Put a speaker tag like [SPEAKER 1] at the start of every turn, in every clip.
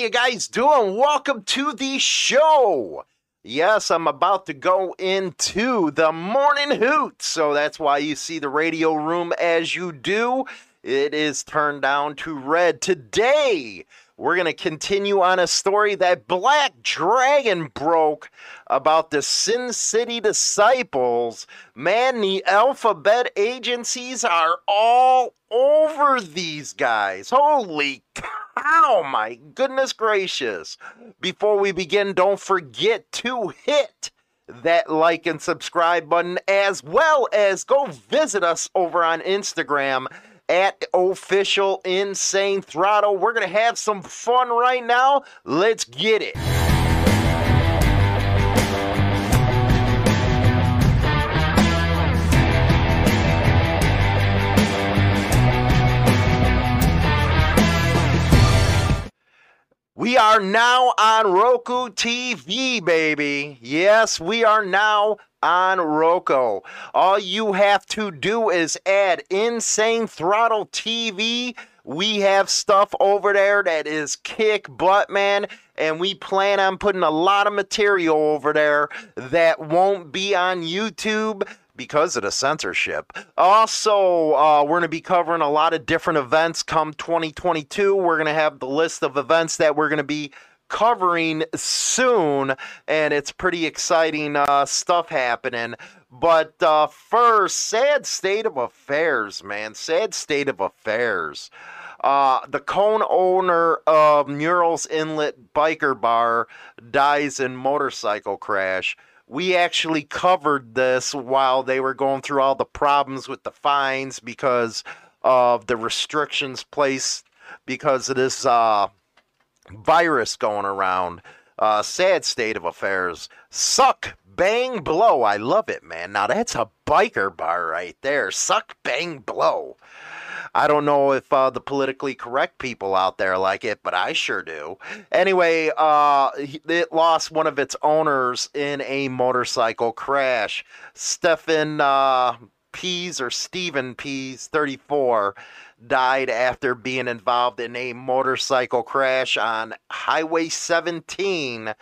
[SPEAKER 1] you guys doing? Welcome to the show. Yes, I'm about to go into the morning hoot, so that's why you see the radio room as you do. It is turned down to red. Today, we're going to continue on a story that Black Dragon broke about the Sin City disciples. Man, the alphabet agencies are all over these guys. Holy cow, my goodness gracious. Before we begin, don't forget to hit that like and subscribe button as well as go visit us over on Instagram at official insane throttle. We're going to have some fun right now. Let's get it. Are now on Roku TV, baby. Yes, we are now on Roku. All you have to do is add Insane Throttle TV. We have stuff over there that is kick butt, man. And we plan on putting a lot of material over there that won't be on YouTube because of the censorship. Also, uh, we're going to be covering a lot of different events come 2022. We're going to have the list of events that we're going to be covering soon, and it's pretty exciting uh, stuff happening. But uh, first, sad state of affairs, man. Sad state of affairs. Uh, the cone owner of Murrells Inlet Biker Bar dies in motorcycle crash we actually covered this while they were going through all the problems with the fines because of the restrictions placed because of this uh, virus going around. Uh, sad state of affairs. Suck, bang, blow. I love it, man. Now that's a biker bar right there. Suck, bang, blow. I don't know if uh, the politically correct people out there like it, but I sure do. Anyway, uh, it lost one of its owners in a motorcycle crash. Stephen uh, Pease or Stephen Pease, 34, died after being involved in a motorcycle crash on Highway 17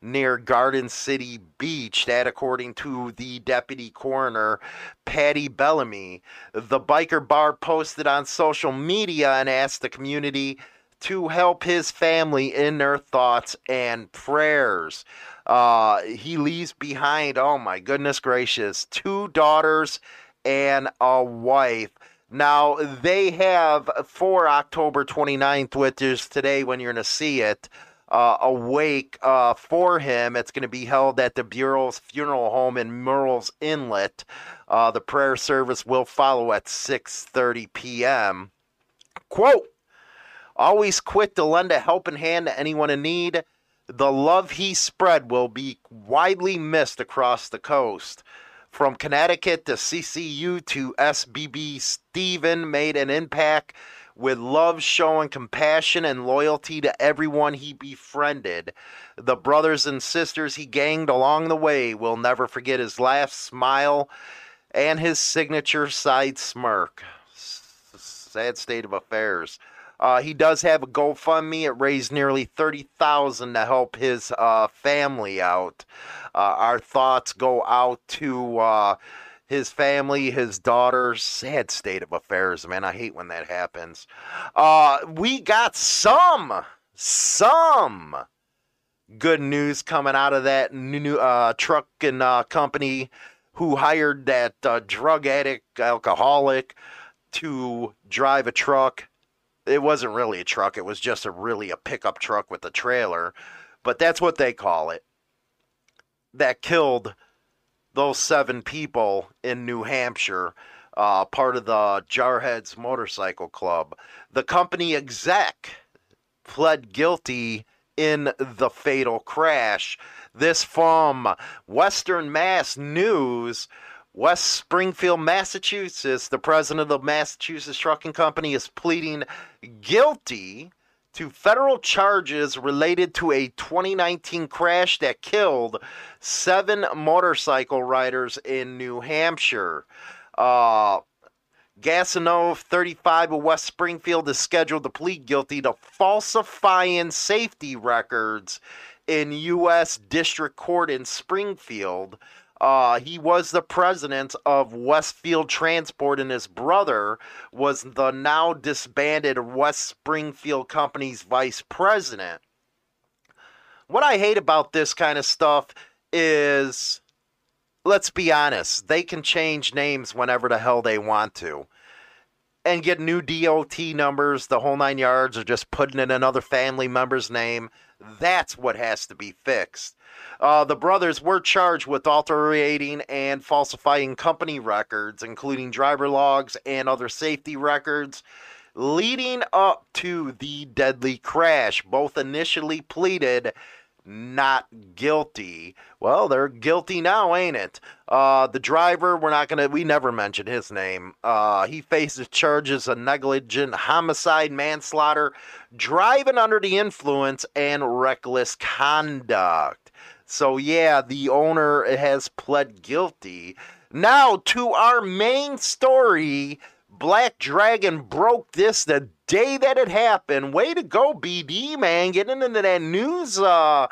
[SPEAKER 1] near Garden City Beach. That, according to the deputy coroner, Patty Bellamy. The biker bar posted on social media and asked the community to help his family in their thoughts and prayers. Uh, he leaves behind, oh my goodness gracious, two daughters and a wife. Now, they have for October 29th, which is today when you're going to see it, uh, a wake uh, for him. It's going to be held at the Bureau's funeral home in Murrells Inlet. Uh, the prayer service will follow at 6:30 p.m. Quote: Always quick to lend a helping hand to anyone in need. The love he spread will be widely missed across the coast. From Connecticut to CCU to SBB, Stephen made an impact with love, showing compassion and loyalty to everyone he befriended. The brothers and sisters he ganged along the way will never forget his laugh, smile, and his signature side smirk. Sad state of affairs. Uh, he does have a GoFundMe. It raised nearly thirty thousand to help his uh, family out. Uh, our thoughts go out to uh, his family, his daughters. Sad state of affairs, man. I hate when that happens. Uh, we got some, some good news coming out of that new uh, truck and uh, company who hired that uh, drug addict, alcoholic to drive a truck. It wasn't really a truck. It was just a really a pickup truck with a trailer, but that's what they call it. That killed those seven people in New Hampshire, uh, part of the Jarheads Motorcycle Club. The company exec pled guilty in the fatal crash. This from Western Mass News. West Springfield, Massachusetts, the president of the Massachusetts Trucking Company is pleading guilty to federal charges related to a 2019 crash that killed seven motorcycle riders in New Hampshire. Uh, Gasanov, 35 of West Springfield, is scheduled to plead guilty to falsifying safety records in U.S. District Court in Springfield. Uh, he was the president of Westfield Transport, and his brother was the now disbanded West Springfield Company's vice president. What I hate about this kind of stuff is let's be honest, they can change names whenever the hell they want to. And get new DOT numbers, the whole nine yards, or just putting in another family member's name. That's what has to be fixed. Uh, the brothers were charged with altering and falsifying company records, including driver logs and other safety records, leading up to the deadly crash. Both initially pleaded not guilty. Well, they're guilty now, ain't it? Uh, the driver, we're not gonna, we never mentioned his name. Uh, he faces charges of negligent homicide, manslaughter, driving under the influence, and reckless conduct. So, yeah, the owner has pled guilty. Now, to our main story. Black Dragon broke this the day that it happened. Way to go, BD man, getting into that news, uh,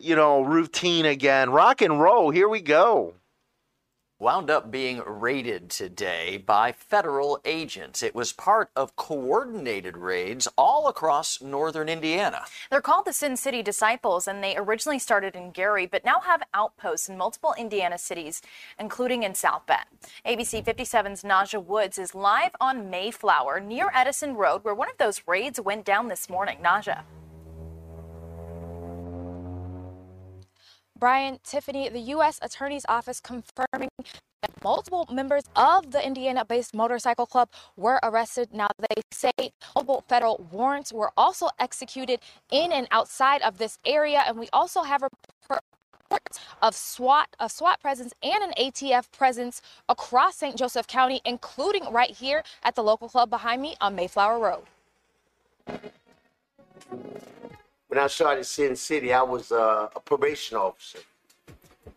[SPEAKER 1] you know, routine again. Rock and roll. Here we go
[SPEAKER 2] wound up being raided today by federal agents. It was part of coordinated raids all across northern Indiana.
[SPEAKER 3] They're called the Sin City Disciples, and they originally started in Gary, but now have outposts in multiple Indiana cities, including in South Bend. ABC 57's Naja Woods is live on Mayflower near Edison Road, where one of those raids went down this morning. Naja.
[SPEAKER 4] Brian Tiffany, the U.S. Attorney's Office confirming that multiple members of the Indiana based motorcycle club were arrested. Now, they say multiple federal warrants were also executed in and outside of this area. And we also have reports of SWAT, a SWAT presence and an ATF presence across St. Joseph County, including right here at the local club behind me on Mayflower Road
[SPEAKER 5] when I started Sin City, I was uh, a probation officer.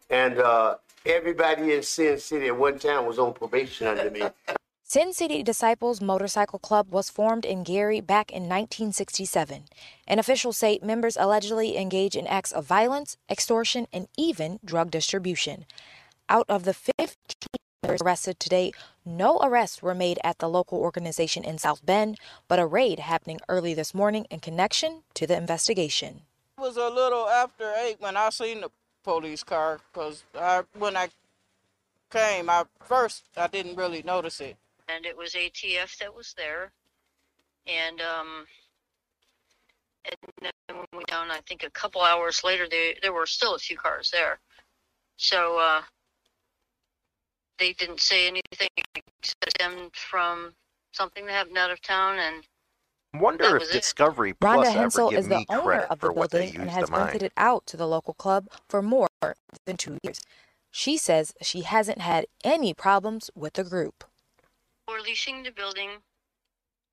[SPEAKER 5] And uh, everybody in Sin City at one time was on probation under me.
[SPEAKER 4] Sin City Disciples Motorcycle Club was formed in Gary back in 1967, and officials say members allegedly engage in acts of violence, extortion, and even drug distribution. Out of the 15 arrested today. No arrests were made at the local organization in South Bend, but a raid happening early this morning in connection to the investigation.
[SPEAKER 6] It was a little after 8 when I seen the police car because when I came, I first I didn't really notice it.
[SPEAKER 7] And it was ATF that was there. And um, and then when we down, I think a couple hours later, they, there were still a few cars there. So uh, they didn't say anything except from something that happened out of town and
[SPEAKER 1] Wonder if Discovery
[SPEAKER 4] it. Rhonda
[SPEAKER 1] Plus
[SPEAKER 4] Hensel
[SPEAKER 1] is
[SPEAKER 4] the owner of the building and has rented it out to the local club for more than two years. She says she hasn't had any problems with the group.
[SPEAKER 7] We're leasing the building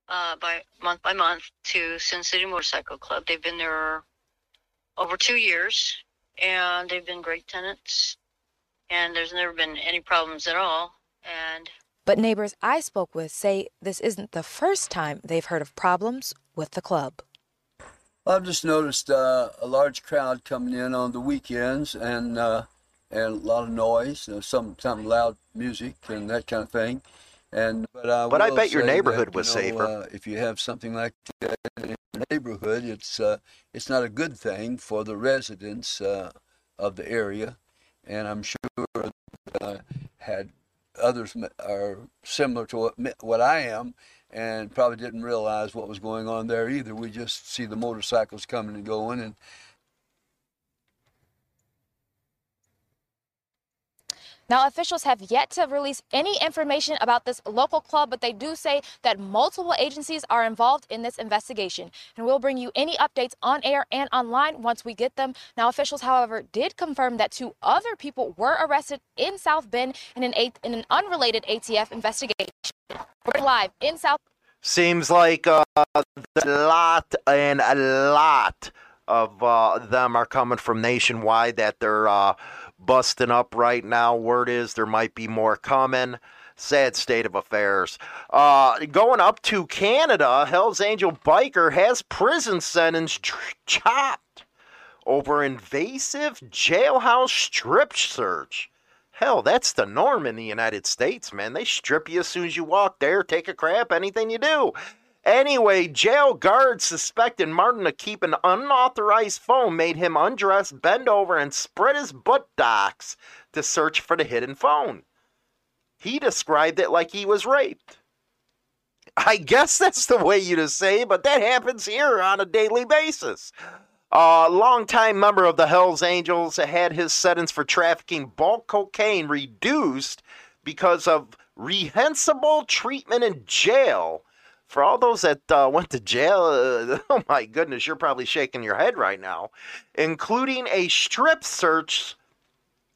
[SPEAKER 7] uh, by month by month to Sin City Motorcycle Club. They've been there over two years, and they've been great tenants and there's never been any problems at all. And
[SPEAKER 4] but neighbors I spoke with say this isn't the first time they've heard of problems with the club.
[SPEAKER 8] I've just noticed uh, a large crowd coming in on the weekends and uh, and a lot of noise, you know, some some loud music and that kind of thing. And but I,
[SPEAKER 1] but I bet your neighborhood
[SPEAKER 8] that,
[SPEAKER 1] was
[SPEAKER 8] you know,
[SPEAKER 1] safer.
[SPEAKER 8] Uh, if you have something like that in your neighborhood, it's uh, it's not a good thing for the residents uh, of the area and I'm sure uh, had others are similar to what, what I am and probably didn't realize what was going on there either. We just see the motorcycles coming and going and
[SPEAKER 4] Now, officials have yet to release any information about this local club, but they do say that multiple agencies are involved in this investigation. And we'll bring you any updates on air and online once we get them. Now, officials, however, did confirm that two other people were arrested in South Bend in an, in an unrelated ATF investigation. We're live in South.
[SPEAKER 1] Seems like uh, a lot and a lot of uh, them are coming from nationwide that they're. Uh, busting up right now. Word is there might be more coming. Sad state of affairs. Uh, going up to Canada, Hell's Angel biker has prison sentence chopped over invasive jailhouse strip search. Hell, that's the norm in the United States, man. They strip you as soon as you walk there, take a crap, anything you do. Anyway, jail guards suspected Martin to keep an unauthorized phone made him undress, bend over, and spread his buttocks to search for the hidden phone. He described it like he was raped. I guess that's the way you to say, but that happens here on a daily basis. A longtime member of the Hells Angels had his sentence for trafficking bulk cocaine reduced because of reprehensible treatment in jail. For all those that uh, went to jail, uh, oh my goodness, you're probably shaking your head right now, including a strip search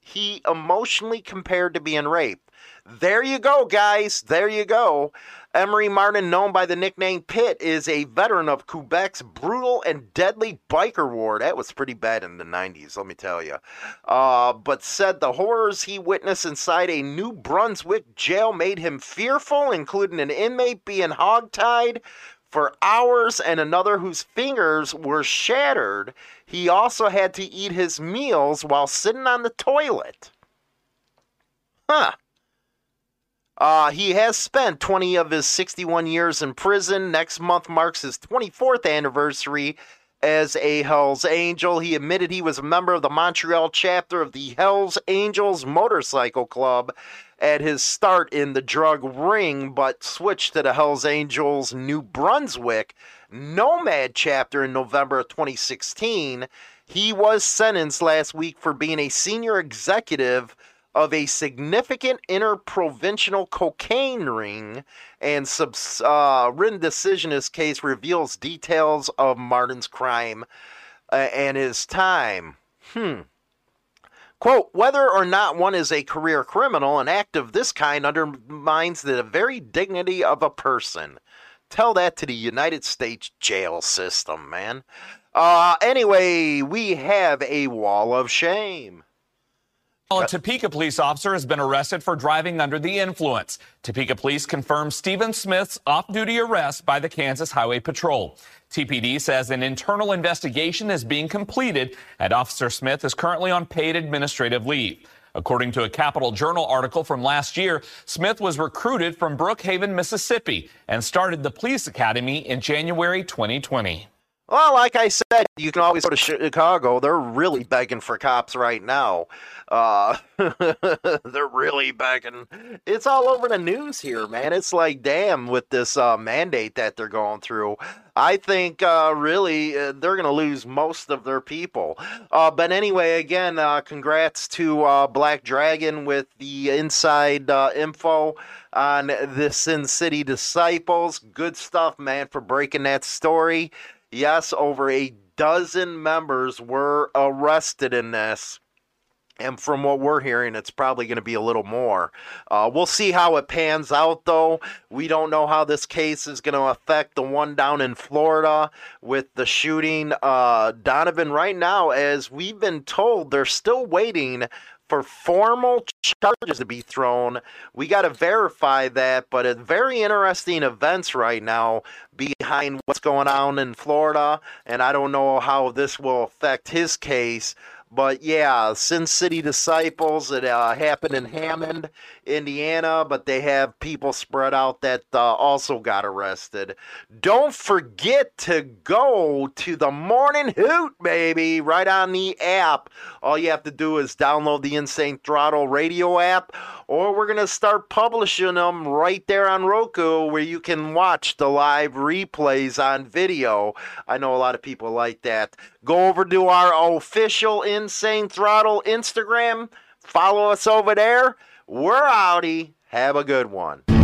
[SPEAKER 1] he emotionally compared to being raped. There you go, guys. There you go. Emery Martin, known by the nickname Pit, is a veteran of Quebec's brutal and deadly biker war. That was pretty bad in the 90s, let me tell you. Uh, but said the horrors he witnessed inside a New Brunswick jail made him fearful, including an inmate being hogtied for hours and another whose fingers were shattered. He also had to eat his meals while sitting on the toilet. Huh. Uh, he has spent 20 of his 61 years in prison. Next month marks his 24th anniversary as a Hells Angel. He admitted he was a member of the Montreal chapter of the Hells Angels Motorcycle Club at his start in the drug ring, but switched to the Hells Angels New Brunswick Nomad chapter in November of 2016. He was sentenced last week for being a senior executive of a significant interprovincial cocaine ring, and subs, uh, written decision in this case reveals details of Martin's crime uh, and his time. Hmm. Quote, whether or not one is a career criminal, an act of this kind undermines the very dignity of a person. Tell that to the United States jail system, man. Uh, anyway, we have a wall of shame.
[SPEAKER 9] A Topeka police officer has been arrested for driving under the influence. Topeka police confirmed Stephen Smith's off duty arrest by the Kansas Highway Patrol. TPD says an internal investigation is being completed, and Officer Smith is currently on paid administrative leave. According to a Capital Journal article from last year, Smith was recruited from Brookhaven, Mississippi, and started the police academy in January 2020.
[SPEAKER 1] Well, like I said, you can always go to Chicago. They're really begging for cops right now. Uh, they're really begging. It's all over the news here, man. It's like, damn, with this uh, mandate that they're going through. I think uh, really uh, they're going to lose most of their people. Uh, but anyway, again, uh, congrats to Black Dragon with the inside info on the Sin City Disciples. Good stuff, man, for breaking that story. Yes, over a dozen members were arrested in this. And from what we're hearing, it's probably going to be a little more. Uh, we'll see how it pans out, though. We don't know how this case is going to affect the one down in Florida with the shooting. Uh, Donovan, right now, as we've been told, they're still waiting for formal charges to be thrown. We got to verify that, but it's very interesting events right now behind what's going on in Florida, and I don't know how this will affect his case. But yeah, Sin City Disciples, it uh, happened in Hammond, Indiana, but they have people spread out that uh, also got arrested. Don't forget to go to the Morning Hoot, baby, right on the app. All you have to do is download the Insane Throttle radio app, or we're going to start publishing them right there on Roku where you can watch the live replays on video. I know a lot of people like that. Go over to our official Insane Throttle Instagram. Follow us over there. We're outie. Have a good one.